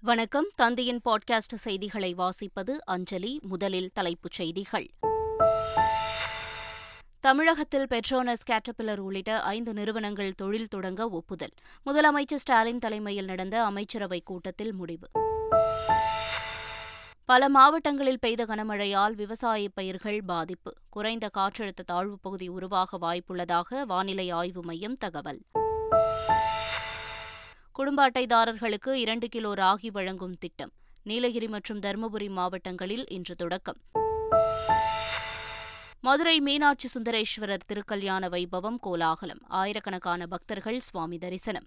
வணக்கம். தந்தையின் பாட்காஸ்ட் செய்திகளை வாசிப்பது அஞ்சலி முதலில் தலைப்புச் செய்திகள். தமிழகத்தில் பெட்ரோனஸ் கேட்டபில்லர் உள்ளிட்ட ஐந்து நிறுவனங்கள் தொழில் தொடங்க ஒப்புதல். முதலமைச்சர் ஸ்டாலின் தலைமையில் நடந்த அமைச்சரவைக் கூட்டத்தில் முடிவு. பல மாவட்டங்களில் பெய்த கனமழையால் விவசாய பயிர்கள் பாதிப்பு. குறைந்த காற்றழுத்த தாழ்வுப் பகுதி உருவாக வாய்ப்புள்ளதாக வானிலை ஆய்வு மையம் தகவல். குடும்ப அட்டைதாரர்களுக்கு இரண்டு கிலோ ராகி வழங்கும் திட்டம். நீலகிரி மற்றும் தருமபுரி மாவட்டங்களில் இன்று தொடக்கம். மதுரை மீனாட்சி சுந்தரேஸ்வரர் திருக்கல்யாண வைபவம் கோலாகலம். ஆயிரக்கணக்கான பக்தர்கள் சுவாமி தரிசனம்.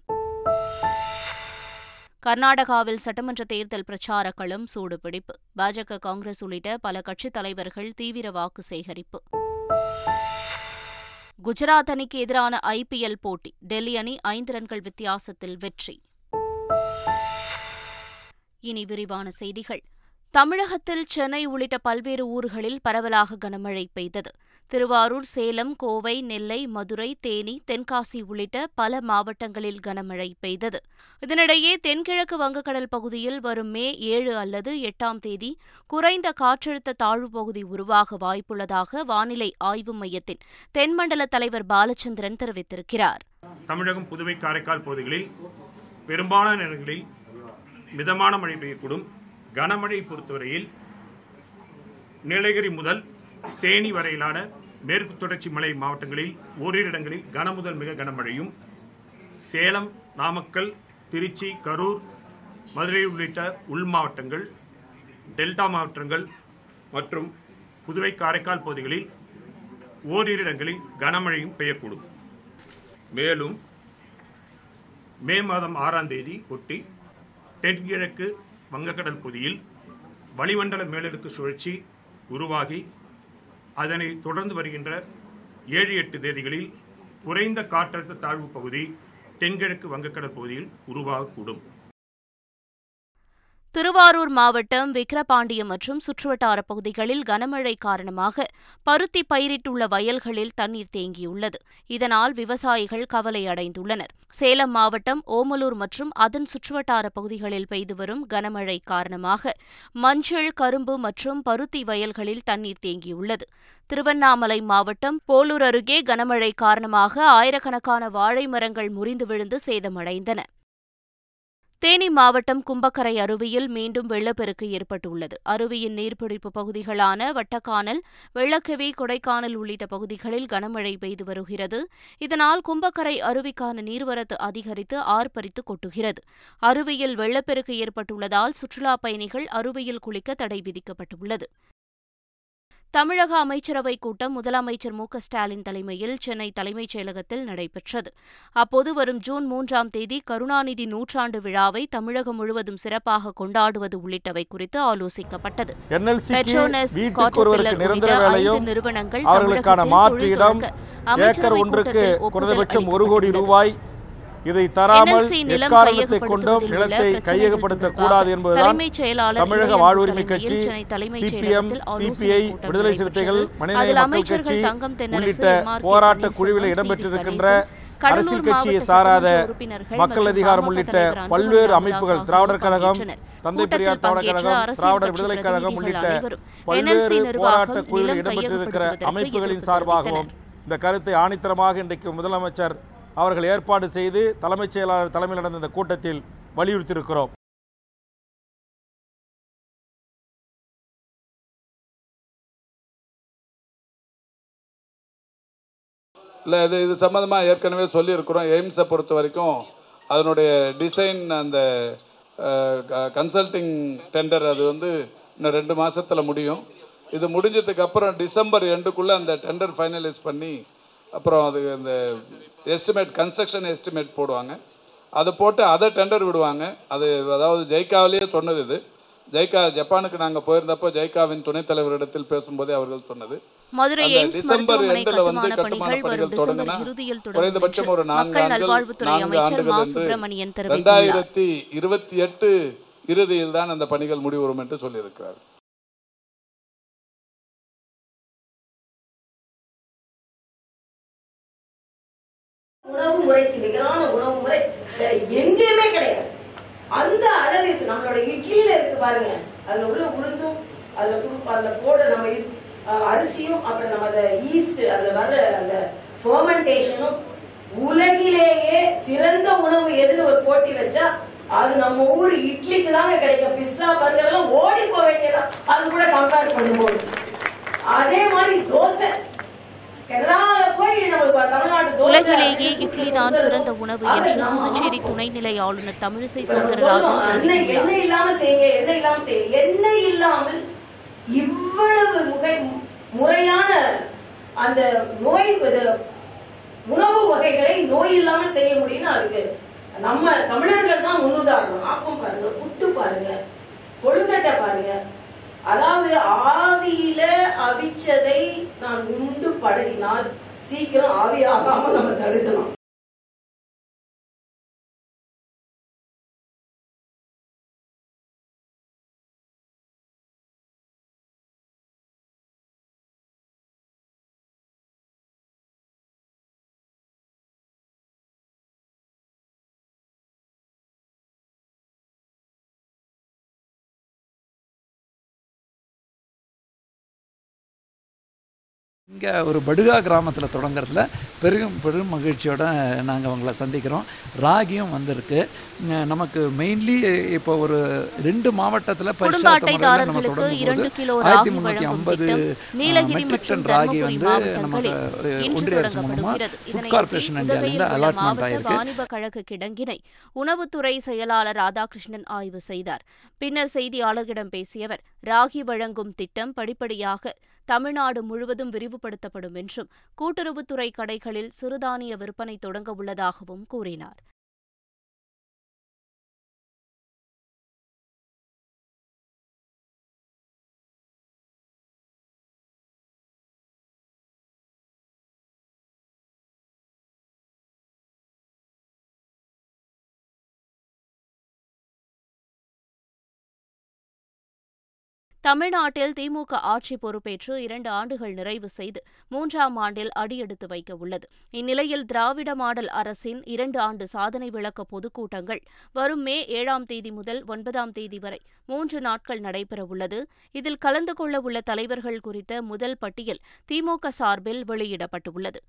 கர்நாடகாவில் சட்டமன்ற தேர்தல் பிரச்சார களம் சூடுபிடிப்பு. பாஜக காங்கிரஸ் உள்ளிட்ட பல கட்சித் தலைவர்கள் தீவிர வாக்கு சேகரிப்பு. குஜராத் அணிக்கு எதிரான ஐபிஎல் போட்டி. டெல்லி அணி ஐந்து ரன்கள் வித்தியாசத்தில் வெற்றி. இனி விரிவான செய்திகள். தமிழகத்தில் சென்னை உள்ளிட்ட பல்வேறு ஊர்களில் பரவலாக கனமழை பெய்தது. திருவாரூர் சேலம் கோவை நெல்லை மதுரை தேனி தென்காசி உள்ளிட்ட பல மாவட்டங்களில் கனமழை பெய்தது. இதனிடையே தென்கிழக்கு வங்கக்கடல் பகுதியில் வரும் மே ஏழு அல்லது எட்டாம் தேதி குறைந்த காற்றழுத்த தாழ்வு பகுதி உருவாக வாய்ப்புள்ளதாக வானிலை ஆய்வு மையத்தின் தென்மண்டல தலைவர் பாலச்சந்திரன் தெரிவித்திருக்கிறார். தமிழகம் புதுவை காரைக்கால் பகுதிகளில் பெரும்பாலான இடங்களில் மிதமான மழை பெய்யக்கூடும். கனமழை பொறுத்தவரையில் நீலகிரி முதல் தேனி வரையிலான மேற்கு தொடர்ச்சி மலை மாவட்டங்களில் ஓரிரு இடங்களில் கனமுதல் மிக கனமழையும் சேலம் நாமக்கல் திருச்சி கரூர் மதுரை உள்ளிட்ட உள் மாவட்டங்கள் டெல்டா மாவட்டங்கள் மற்றும் புதுவை காரைக்கால் பகுதிகளில் ஓரிரு இடங்களில் கனமழையும் பெய்யக்கூடும். மேலும் மே மாதம் ஆறாம் தேதி ஒட்டி தென்கிழக்கு வங்கக்கடல் பகுதியில் வளிமண்டல மேலடுக்கு சுழற்சி உருவாகி அதனை தொடர்ந்து வருகின்ற ஏழு எட்டு தேதிகளில் குறைந்த காற்றழுத்த தாழ்வு பகுதி தென்கிழக்கு வங்கக்கடல் பகுதியில் உருவாகக்கூடும். திருவாரூர் மாவட்டம் விக்கிரபாண்டியம் மற்றும் சுற்றுவட்டார பகுதிகளில் கனமழை காரணமாக பருத்தி பயிரிட்டுள்ள வயல்களில் தண்ணீர் தேங்கியுள்ளது. இதனால் விவசாயிகள் கவலை அடைந்துள்ளனர் சேலம் மாவட்டம் ஓமலூர் மற்றும் அதன் சுற்றுவட்டார பகுதிகளில் பெய்து வரும் கனமழை காரணமாக மஞ்சள் கரும்பு மற்றும் பருத்தி வயல்களில் தண்ணீர் தேங்கியுள்ளது. திருவண்ணாமலை மாவட்டம் போலூர் அருகே கனமழை காரணமாக ஆயிரக்கணக்கான வாழை மரங்கள் முறிந்து விழுந்து சேதமடைந்தன. தேனி மாவட்டம் கும்பக்கரை அருவியில் மீண்டும் வெள்ளப்பெருக்கு ஏற்பட்டுள்ளது. அருவியின் நீர்பிடிப்பு பகுதிகளான வட்டக்கானல் வெள்ளக்கவி கொடைக்கானல் உள்ளிட்ட பகுதிகளில் கனமழை பெய்து வருகிறது. இதனால் கும்பக்கரை அருவிக்கான நீர்வரத்து அதிகரித்து ஆர்ப்பரித்து கொட்டுகிறது. அருவியில் வெள்ளப்பெருக்கு ஏற்பட்டுள்ளதால் சுற்றுலாப் பயணிகள் அருவியில் குளிக்க தடை விதிக்கப்பட்டுள்ளது. தமிழக அமைச்சரவைக் கூட்டம் முதலமைச்சர் மு ஸ்டாலின் தலைமையில் சென்னை தலைமைச் செயலகத்தில் நடைபெற்றது. அப்போது வரும் ஜூன் மூன்றாம் தேதி கருணாநிதி நூற்றாண்டு விழாவை தமிழகம் முழுவதும் சிறப்பாக கொண்டாடுவது உள்ளிட்டவை குறித்து ஆலோசிக்கப்பட்டது. பெட்ரோனஸ் காட்டர்பில்லர் உள்ளிட்ட ஐந்து நிறுவனங்கள் ஒன்றுக்கு குறைந்தபட்சம் ஒரு கோடி ரூபாய் இதை தராமல் எக்காரணத்தை கொண்டும் நிலத்தை கையகப்படுத்தக் கூடாது என்பதுதான் தமிழக வாழ்வுரிமை கட்சி சிபிஎம் சிபிஐ விடுதலை சிறுத்தைகள் மனிதநேய மக்கள் கட்சி உள்ளிட்ட போராட்ட குழுவில் இடம்பெற்றிருக்கின்ற அரசியல் கட்சியை சாராத மக்கள் அதிகாரம் உள்ளிட்ட பல்வேறு அமைப்புகள் திராவிடர் கழகம் தந்தை பெரியார் திராவிடர் கழகம் திராவிடர் விடுதலை கழகம் உள்ளிட்ட பல்வேறு போராட்ட குழுவில் இடம்பெற்றிருக்கிற அமைப்புகளின் சார்பாகவும் இந்த கருத்தை ஆணித்தரமாக இன்றைக்கு முதலமைச்சர் அவர்கள் ஏற்பாடு செய்து தலைமைச் செயலாளர் தலைமையில் நடந்த இந்த கூட்டத்தில் வலியுறுத்தியிருக்கிறோம். இல்லை இது இது சம்மந்தமாக ஏற்கனவே சொல்லியிருக்கிறோம். எய்ம்ஸை பொறுத்த வரைக்கும் அதனுடைய டிசைன் அந்த கன்சல்டிங் டெண்டர் அது வந்து இன்னும் ரெண்டு மாதத்தில் முடியும். இது முடிஞ்சதுக்கு அப்புறம் டிசம்பர் எண்டுக்குள்ளே அந்த டெண்டர் ஃபைனலைஸ் பண்ணி அப்புறம் அது அந்த எஸ்டிமேட் கன்ஸ்ட்ரக்ஷன் எஸ்டிமேட் போடுவாங்க. அதை போட்டு அதை டெண்டர் விடுவாங்க. அது அதாவது ஜெய்காவிலேயே சொன்னது இது. ஜெய்கா ஜப்பானுக்கு நாங்கள் போயிருந்தப்போ ஜெய்காவின் துணைத் தலைவரிடத்தில் பேசும்போதே அவர்கள் சொன்னது. மதுரை டிசம்பர் எண்டில் வந்து கட்டுமான பணிகள் தொடங்கினா குறைந்தபட்சம் ஒரு நான்கு ஆண்டுகள் நான்கு ஆண்டுகள் என்று ரெண்டாயிரத்தி இருபத்தி எட்டு இறுதியில் தான் அந்த பணிகள் முடிவுறும் என்று சொல்லியிருக்கிறார். முறைக்கு நிகரான உணவு முறை வேற எங்கேயுமே கிடையாது. அந்த அளவிற்கு நம்மளோட இட்லியில இருக்கு பாருங்க. அதுல உள்ள உளுந்தும் அதுல அதுல போட நம்ம அரிசியும் அப்புறம் நம்ம அந்த ஈஸ்ட் அதுல வர்ற அந்த ஃபெர்மெண்டேஷனும் உலகிலேயே சிறந்த உணவு எதுன்னு ஒரு போட்டி வச்சா அது நம்ம ஊர் இட்லிக்கு தாங்க கிடைக்கும். பிஸ்ஸா பர்கர் எல்லாம் ஓடி போக வேண்டியதான் அது கூட கம்பேர் பண்ணும்போது. அதே மாதிரி தோசை. உலகிலேயே இட்லி தான் சிறந்த உணவு என்று புதுச்சேரி துணைநிலை ஆளுநர் தமிழிசை சவுந்தரராஜன் தெரிவித்துள்ளார். எண்ணெய் இல்லாம செய்யுங்க எண்ணெய் இல்லாம செய்யுங்க. எண்ணெய் இல்லாமல் இவ்வளவு முகை முறையான அந்த நோய் உணவு வகைகளை நோய் இல்லாமல் செய்ய முடியும்னு அதுக்கு நம்ம தமிழர்கள் தான் முன்னுதாரணம். ஆப்பம் பாருங்க புட்டு பாருங்க கொழுக்கட்டை பாருங்க. அதாவது ஆவியில அவிச்சதை நான் உண்டு பழகினால் சீக்கிரம் ஆவியாகாம நம்ம தடுக்கலாம் இங்கே ஒரு படுகா கிராமத்தில் தொடங்குறதுல பெரும் பெரும் மகிழ்ச்சியோட நாங்கள் அவங்கள சந்திக்கிறோம். ராகியும் வந்திருக்கு. நமக்கு மெயின்லி இப்போ ஒரு ரெண்டு மாவட்டத்தில் குடும்ப அட்டைதாரர்களுக்கு இரண்டு கிலோ ராகி வழங்கும் திட்டம் நீலகிரி மற்றும் ராகி வந்து நமக்கு ஒன்றிய அரசு மூலமாக ஃபுட் கார்பரேஷன் இந்தியாவிலேருந்து அலாட்மெண்ட் ஆயிருக்கு கழக கிடங்கினை உணவுத்துறை செயலாளர் ராதாகிருஷ்ணன் ஆய்வு செய்தார். பின்னர் செய்தியாளர்களிடம் பேசிய அவர் ராகி வழங்கும் திட்டம் படிப்படியாக தமிழ்நாடு முழுவதும் விரிவுபடுத்தப்படும் என்றும் கூட்டுறவுத்துறை கடைகளில் சிறுதானிய விற்பனை தொடங்க உள்ளதாகவும் கூறினார். தமிழ்நாட்டில் திமுக ஆட்சி பொறுப்பேற்று இரண்டு ஆண்டுகள் நிறைவு செய்து மூன்றாம் ஆண்டில் அடியெடுத்து வைக்க உள்ளது இந்நிலையில் திராவிட மாடல் அரசின் இரண்டு ஆண்டு சாதனை விளக்க பொதுக்கூட்டங்கள் வரும் மே ஏழாம் தேதி முதல் ஒன்பதாம் தேதி வரை மூன்று நாட்கள் நடைபெறவுள்ளது. இதில் கலந்து கொள்ள உள்ள தலைவர்கள் குறித்த முதல் பட்டியல் திமுக சார்பில் வெளியிடப்பட்டுள்ளது.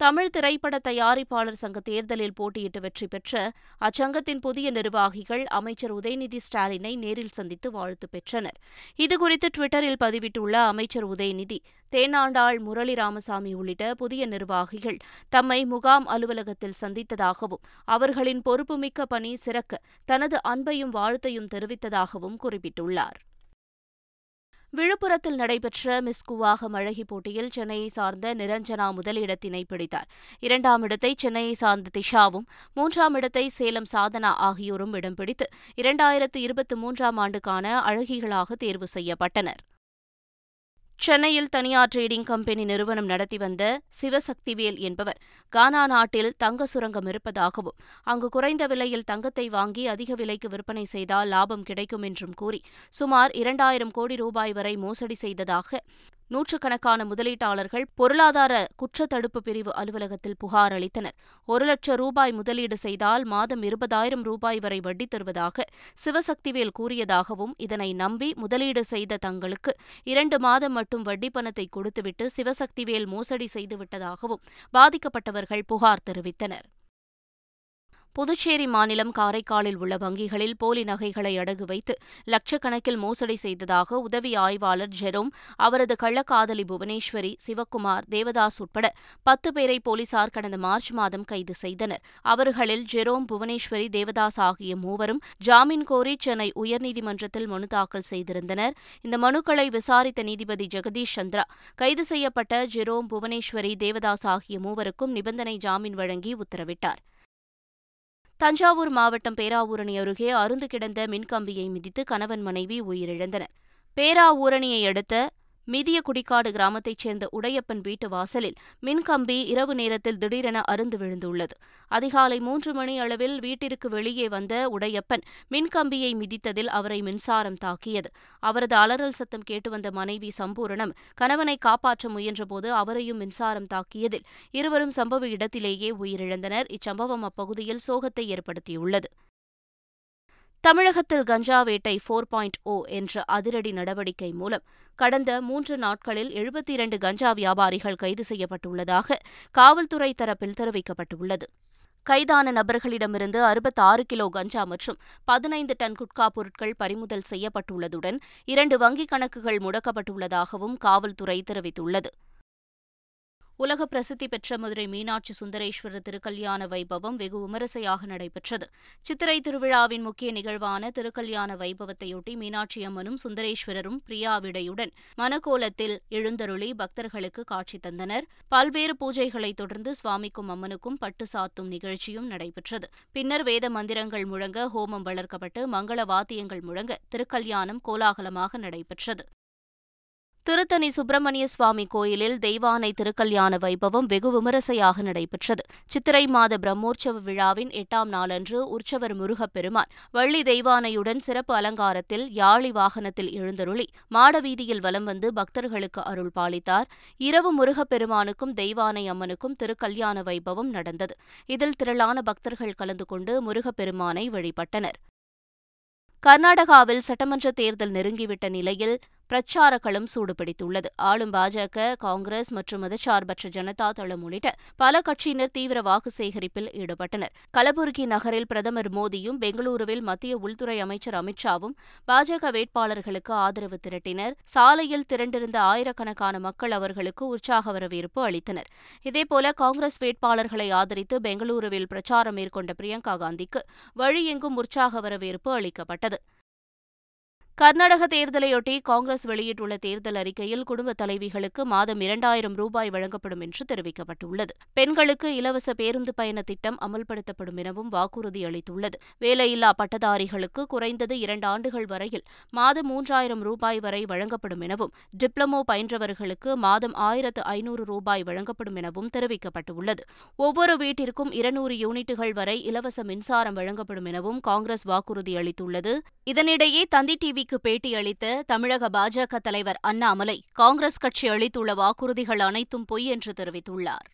தமிழ் திரைப்பட தயாரிப்பாளர் சங்க தேர்தலில் போட்டியிட்டு வெற்றி பெற்ற அச்சங்கத்தின் புதிய நிர்வாகிகள் அமைச்சர் உதயநிதி ஸ்டாலினை நேரில் சந்தித்து வாழ்த்து பெற்றனர். இதுகுறித்து டுவிட்டரில் பதிவிட்டுள்ள அமைச்சர் உதயநிதி தேனாண்டாள் முரளி ராமசாமி உள்ளிட்ட புதிய நிர்வாகிகள் தம்மை முகாம் அலுவலகத்தில் சந்தித்ததாகவும் அவர்களின் பொறுப்புமிக்க பணி சிறக்க தனது அன்பையும் வாழ்த்தையும் தெரிவித்ததாகவும் குறிப்பிட்டுள்ளார். விழுப்புரத்தில் நடைபெற்ற மிஸ் குவாகம் அழகி போட்டியில் சென்னையை சார்ந்த நிரஞ்சனா முதலிடத்தினை பிடித்தார். இரண்டாம் இடத்தை சென்னையை சார்ந்த திஷாவும் மூன்றாம் இடத்தை சேலம் சாதனா ஆகியோரும் இடம் பிடித்து இரண்டாயிரத்து இருபத்தி மூன்றாம் ஆண்டுக்கான அழகிகளாக தேர்வு செய்யப்பட்டனர். சென்னையில் தனியார் ட்ரேடிங் கம்பெனி நிறுவனம் நடத்தி வந்த சிவசக்திவேல் என்பவர் கானா நாட்டில் தங்க சுரங்கம் இருப்பதாகவும் அங்கு குறைந்த விலையில் தங்கத்தை வாங்கி அதிக விலைக்கு விற்பனை செய்தால் லாபம் கிடைக்கும் என்றும் கூறி சுமார் இரண்டாயிரம் கோடி ரூபாய் வரை மோசடி செய்ததாக நூற்றுக்கணக்கான முதலீட்டாளர்கள் பொருளாதார குற்றத்தடுப்பு பிரிவு அலுவலகத்தில் புகார் அளித்தனர். ஒரு லட்சம் ரூபாய் முதலீடு செய்தால் மாதம் இருபதாயிரம் ரூபாய் வரை வட்டி தருவதாக சிவசக்திவேல் கூறியதாகவும் இதனை நம்பி முதலீடு செய்த தங்களுக்கு இரண்டு மாதம் மட்டும் வட்டி பணத்தை கொடுத்துவிட்டு சிவசக்திவேல் மோசடி செய்துவிட்டதாகவும் பாதிக்கப்பட்டவர்கள் புகார் தெரிவித்தனர். புதுச்சேரி மாநிலம் காரைக்காலில் உள்ள வங்கிகளில் போலி நகைகளை அடகு வைத்து லட்சக்கணக்கில் மோசடி செய்ததாக உதவி ஆய்வாளர் ஜெரோம் அவரது கள்ளக்காதலி புவனேஸ்வரி சிவக்குமார் தேவதாஸ் உட்பட பத்து பேரை போலீசார் கடந்த மார்ச் மாதம் கைது செய்தனர். அவர்களில் ஜெரோம் புவனேஸ்வரி தேவதாஸ் ஆகிய மூவரும் ஜாமீன் கோரி சென்னை உயர்நீதிமன்றத்தில் மனு தாக்கல் செய்திருந்தனர். இந்த மனுக்களை விசாரித்த நீதிபதி ஜெகதீஷ் சந்திரா கைது செய்யப்பட்ட ஜெரோம் புவனேஸ்வரி தேவதாஸ் ஆகிய மூவருக்கும் நிபந்தனை ஜாமீன் வழங்கி உத்தரவிட்டார். தஞ்சாவூர் மாவட்டம் பேராவூரணி அருகே அருந்து கிடந்த மின்கம்பியை மிதித்து கணவன் மனைவி உயிரிழந்தனர். பேராவூரணியை அடுத்த மிதிய குடிக்காடு கிராமத்தைச் சேர்ந்த உடையப்பன் வீட்டு வாசலில் மின்கம்பி இரவு நேரத்தில் திடீரென அருந்து விழுந்துள்ளது. அதிகாலை மூன்று மணி அளவில் வீட்டிற்கு வெளியே வந்த உடையப்பன் மின்கம்பியை மிதித்ததில் அவரை மின்சாரம் தாக்கியது. அவரது அலறல் சத்தம் கேட்டு வந்த மனைவி சம்பூரணம் கணவனை காப்பாற்ற முயன்றபோது அவரையும் மின்சாரம் தாக்கியதில் இருவரும் சம்பவ இடத்திலேயே உயிரிழந்தனர். இச்சம்பவம் அப்பகுதியில் சோகத்தை ஏற்படுத்தியுள்ளது. தமிழகத்தில் கஞ்சா வேட்டை போர் பாயிண்ட் ஓ என்ற அதிரடி நடவடிக்கை மூலம் கடந்த மூன்று நாட்களில் எழுபத்தி இரண்டு கஞ்சா வியாபாரிகள் கைது செய்யப்பட்டுள்ளதாக காவல்துறை தரப்பில் தெரிவிக்கப்பட்டுள்ளது. கைதான நபர்களிடமிருந்து அறுபத்தாறு கிலோ கஞ்சா மற்றும் பதினைந்து டன் குட்கா பொருட்கள் பறிமுதல் செய்யப்பட்டுள்ளதுடன் இரண்டு வங்கிக் கணக்குகள் முடக்கப்பட்டுள்ளதாகவும் காவல்துறை தெரிவித்துள்ளது. உலக பிரசித்தி பெற்ற மதுரை மீனாட்சி சுந்தரேஸ்வரர் திருக்கல்யாண வைபவம் வெகு விமரிசையாக நடைபெற்றது. சித்திரை திருவிழாவின் முக்கிய நிகழ்வான திருக்கல்யாண வைபவத்தையொட்டி மீனாட்சி அம்மனும் சுந்தரேஸ்வரரும் பிரியாவிடையுடன் மனக்கோலத்தில் எழுந்தருளி பக்தர்களுக்கு காட்சி தந்தனர். பல்வேறு பூஜைகளைத் தொடர்ந்து சுவாமிக்கும் அம்மனுக்கும் பட்டு சாத்தும் நிகழ்ச்சியும் நடைபெற்றது. பின்னர் வேத மந்திரங்கள் முழங்க ஹோமம் வளர்க்கப்பட்டு மங்கள வாத்தியங்கள் முழங்க திருக்கல்யாணம் கோலாகலமாக நடைபெற்றது. திருத்தணி சுப்பிரமணிய சுவாமி கோயிலில் தெய்வானை திருக்கல்யாண வைபவம் வெகு விமரிசையாக நடைபெற்றது. சித்திரை மாத பிரம்மோற்சவ விழாவின் எட்டாம் நாளன்று உற்சவர் முருகப்பெருமான் வள்ளி தெய்வானையுடன் சிறப்பு அலங்காரத்தில் யாழி வாகனத்தில் எழுந்தருளி மாடவீதியில் வலம் வந்து பக்தர்களுக்கு அருள் பாலித்தார். இரவு முருகப்பெருமானுக்கும் தெய்வானை அம்மனுக்கும் திருக்கல்யாண வைபவம் நடந்தது. இதில் திரளான பக்தர்கள் கலந்து கொண்டு முருகப்பெருமானை வழிபட்டனர். கர்நாடகாவில் சட்டமன்ற தேர்தல் நெருங்கிவிட்ட நிலையில் பிரச்சாரங்களும் சூடுபிடித்துள்ளது. ஆளும் பாஜக காங்கிரஸ் மற்றும் மதச்சார்பற்ற ஜனதா தளம் உள்ளிட்ட பல கட்சியினர் தீவிர வாக்கு சேகரிப்பில் ஈடுபட்டனர். கலபுர்கி நகரில் பிரதமர் மோடியும் பெங்களூருவில் மத்திய உள்துறை அமைச்சர் அமித்ஷாவும் பாஜக வேட்பாளர்களுக்கு ஆதரவு திரட்டினர். சாலையில் திரண்டிருந்த ஆயிரக்கணக்கான மக்கள் அவர்களுக்கு உற்சாக வரவேற்பு அளித்தனர். இதேபோல காங்கிரஸ் வேட்பாளர்களை ஆதரித்து பெங்களூருவில் பிரச்சாரம் மேற்கொண்ட பிரியங்கா காந்திக்கு வழியெங்கும் உற்சாக வரவேற்பு அளிக்கப்பட்டது. கர்நாடக தேர்தலையொட்டி காங்கிரஸ் வெளியிட்டுள்ள தேர்தல் அறிக்கையில் குடும்ப தலைவிகளுக்கு மாதம் இரண்டாயிரம் ரூபாய் வழங்கப்படும் என்று தெரிவிக்கப்பட்டுள்ளது. பெண்களுக்கு இலவச பேருந்து பயண திட்டம் அமல்படுத்தப்படும் எனவும் வாக்குறுதி அளித்துள்ளது. வேலையில்லா பட்டதாரிகளுக்கு குறைந்தது இரண்டு ஆண்டுகள் வரையில் மாதம் மூன்றாயிரம் ரூபாய் வரை வழங்கப்படும் எனவும் டிப்ளமோ பயின்றவர்களுக்கு மாதம் ஆயிரத்து ஐநூறு ரூபாய் வழங்கப்படும் எனவும் தெரிவிக்கப்பட்டுள்ளது. ஒவ்வொரு வீட்டிற்கும் இருநூறு யூனிட்டுகள் வரை இலவச மின்சாரம் வழங்கப்படும் எனவும் காங்கிரஸ் வாக்குறுதி அளித்துள்ளது. இதனிடையே தந்தி டிவி டிவிக்கு பேட்டியளித்த தமிழக பாஜக தலைவர் அண்ணாமலை காங்கிரஸ் கட்சி அளித்துள்ள வாக்குறுதிகள் அனைத்தும் பொய் என்று தெரிவித்துள்ளார்.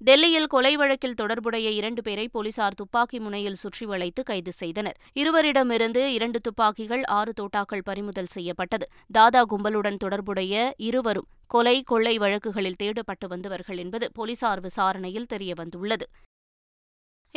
டெல்லியில் கொலை வழக்கில் தொடர்புடைய இரண்டு பேரை போலீசார் துப்பாக்கி முனையில் சுற்றி வளைத்து கைது செய்தனர். இருவரிடமிருந்து இரண்டு துப்பாக்கிகள் ஆறு தோட்டாக்கள் பறிமுதல் செய்யப்பட்டது. தாதா கும்பலுடன் தொடர்புடைய இருவரும் கொலை கொள்ளை வழக்குகளில் தேடப்பட்டு வந்தவர்கள் என்பது போலீசார் விசாரணையில் தெரியவந்துள்ளது.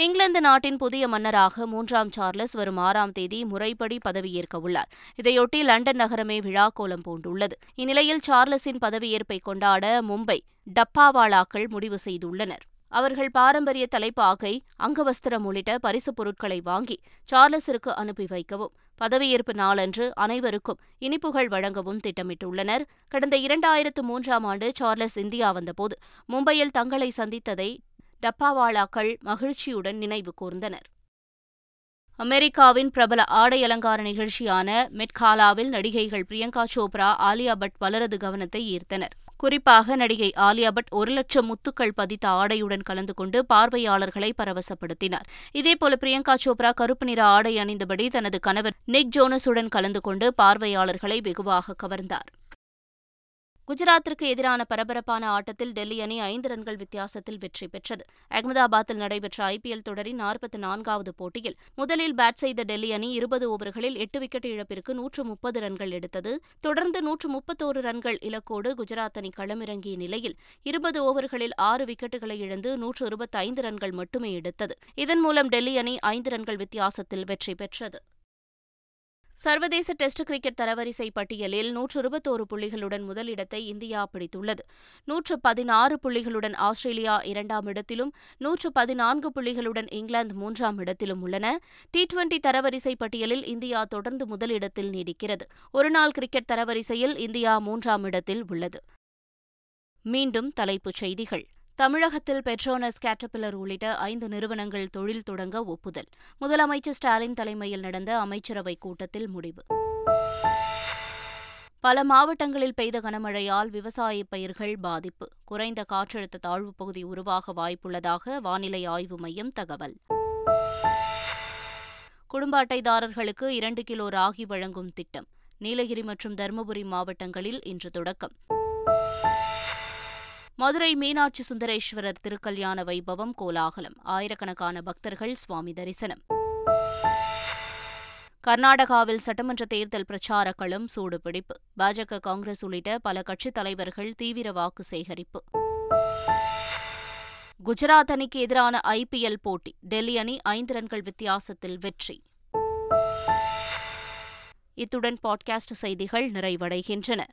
இங்கிலாந்து நாட்டின் புதிய மன்னராக மூன்றாம் சார்லஸ் வரும் ஆறாம் தேதி முறைப்படி பதவியேற்க உள்ளார். இதையொட்டி லண்டன் நகரமே விழாக்கோலம் பூண்டுள்ளது. இந்நிலையில் சார்லஸின் பதவியேற்பை கொண்டாட மும்பை டப்பாவாலாக்கள் முடிவு செய்துள்ளனர். அவர்கள் பாரம்பரிய தலைப்பாகை அங்கவஸ்திரம் உள்ளிட்ட பரிசுப் பொருட்களை வாங்கி சார்லஸிற்கு அனுப்பி வைக்கவும் பதவியேற்பு நாளன்று அனைவருக்கும் இனிப்புகள் வழங்கவும் திட்டமிட்டுள்ளனர். கடந்த இரண்டாயிரத்து மூன்றாம் ஆண்டு சார்லஸ் இந்தியா வந்தபோது மும்பையில் தங்களை சந்தித்ததை டப்பாவாலாக்கள் மகிழ்ச்சியுடன் நினைவு கூர்ந்தனர். அமெரிக்காவின் பிரபல ஆடை அலங்கார நிகழ்ச்சியான மெட்காலாவில் நடிகைகள் பிரியங்கா சோப்ரா ஆலியா பட் பலரது கவனத்தை ஈர்த்தனர். குறிப்பாக நடிகை ஆலியா பட் ஒரு லட்சம் முத்துக்கள் பதித்த ஆடையுடன் கலந்து கொண்டு பார்வையாளர்களை பரவசப்படுத்தினார். இதேபோல பிரியங்கா சோப்ரா கருப்பு நிற ஆடை அணிந்தபடி தனது கணவர் நிக் ஜோனஸுடன் கலந்து கொண்டு பார்வையாளர்களை வெகுவாக கவர்ந்தார். குஜராத்திற்கு எதிரான பரபரப்பான ஆட்டத்தில் டெல்லி அணி ஐந்து ரன்கள் வித்தியாசத்தில் வெற்றி பெற்றது. அகமதாபாத்தில் நடைபெற்ற ஐபிஎல் தொடரின் நாற்பத்தி நான்காவது போட்டியில் முதலில் பேட் செய்த டெல்லி அணி இருபது ஓவர்களில் எட்டு விக்கெட் இழப்பிற்கு நூற்று முப்பது ரன்கள் எடுத்தது. தொடர்ந்து நூற்று முப்பத்தோரு ரன்கள் இலக்கோடு குஜராத் அணி களமிறங்கிய நிலையில் இருபது ஓவர்களில் ஆறு விக்கெட்டுகளை இழந்து நூற்று இருபத்தைந்து ரன்கள் மட்டுமே எடுத்தது. இதன் மூலம் டெல்லி அணி ஐந்து ரன்கள் வித்தியாசத்தில் வெற்றி பெற்றது. சர்வதேச டெஸ்ட் கிரிக்கெட் தரவரிசை பட்டியலில் நூற்று இருபத்தோரு புள்ளிகளுடன் முதலிடத்தை இந்தியா பிடித்துள்ளது. நூற்று பதினாறு புள்ளிகளுடன் ஆஸ்திரேலியா இரண்டாம் இடத்திலும் நூற்று பதினான்கு புள்ளிகளுடன் இங்கிலாந்து மூன்றாம் இடத்திலும் உள்ளன. டி டுவெண்டி தரவரிசை பட்டியலில் இந்தியா தொடர்ந்து முதலிடத்தில் நீடிக்கிறது. ஒருநாள் கிரிக்கெட் தரவரிசையில் இந்தியா மூன்றாம் இடத்தில் உள்ளது. மீண்டும் தலைப்புச் செய்திகள். தமிழகத்தில் பெட்ரோனஸ் கேட்டபில்லர் உள்ளிட்ட ஐந்து நிறுவனங்கள் தொழில் தொடங்க ஒப்புதல். முதலமைச்சர் ஸ்டாலின் தலைமையில் நடந்த அமைச்சரவைக் கூட்டத்தில் முடிவு. பல மாவட்டங்களில் பெய்த கனமழையால் விவசாய பயிர்கள் பாதிப்பு. குறைந்த காற்றழுத்த தாழ்வுப் பகுதி உருவாக வாய்ப்புள்ளதாக வானிலை ஆய்வு மையம் தகவல். குடும்ப அட்டைதாரர்களுக்கு இரண்டு கிலோ ராகி வழங்கும் திட்டம். நீலகிரி மற்றும் தருமபுரி மாவட்டங்களில் இன்று தொடக்கம். மதுரை மீனாட்சி சுந்தரேஸ்வரர் திருக்கல்யாண வைபவம் கோலாகலம். ஆயிரக்கணக்கான பக்தர்கள் சுவாமி தரிசனம். கர்நாடகாவில் சட்டமன்ற தேர்தல் பிரச்சார களம் சூடுபிடிப்பு. பாஜக காங்கிரஸ் உள்ளிட்ட பல கட்சித் தலைவர்கள் தீவிர வாக்கு சேகரிப்பு. குஜராத் அணிக்கு எதிரான ஐபிஎல் போட்டி. டெல்லி அணி ஐந்து ரன்கள் வித்தியாசத்தில் வெற்றி. இத்துடன் பாட்காஸ்ட் செய்திகள் நிறைவடைகின்றன.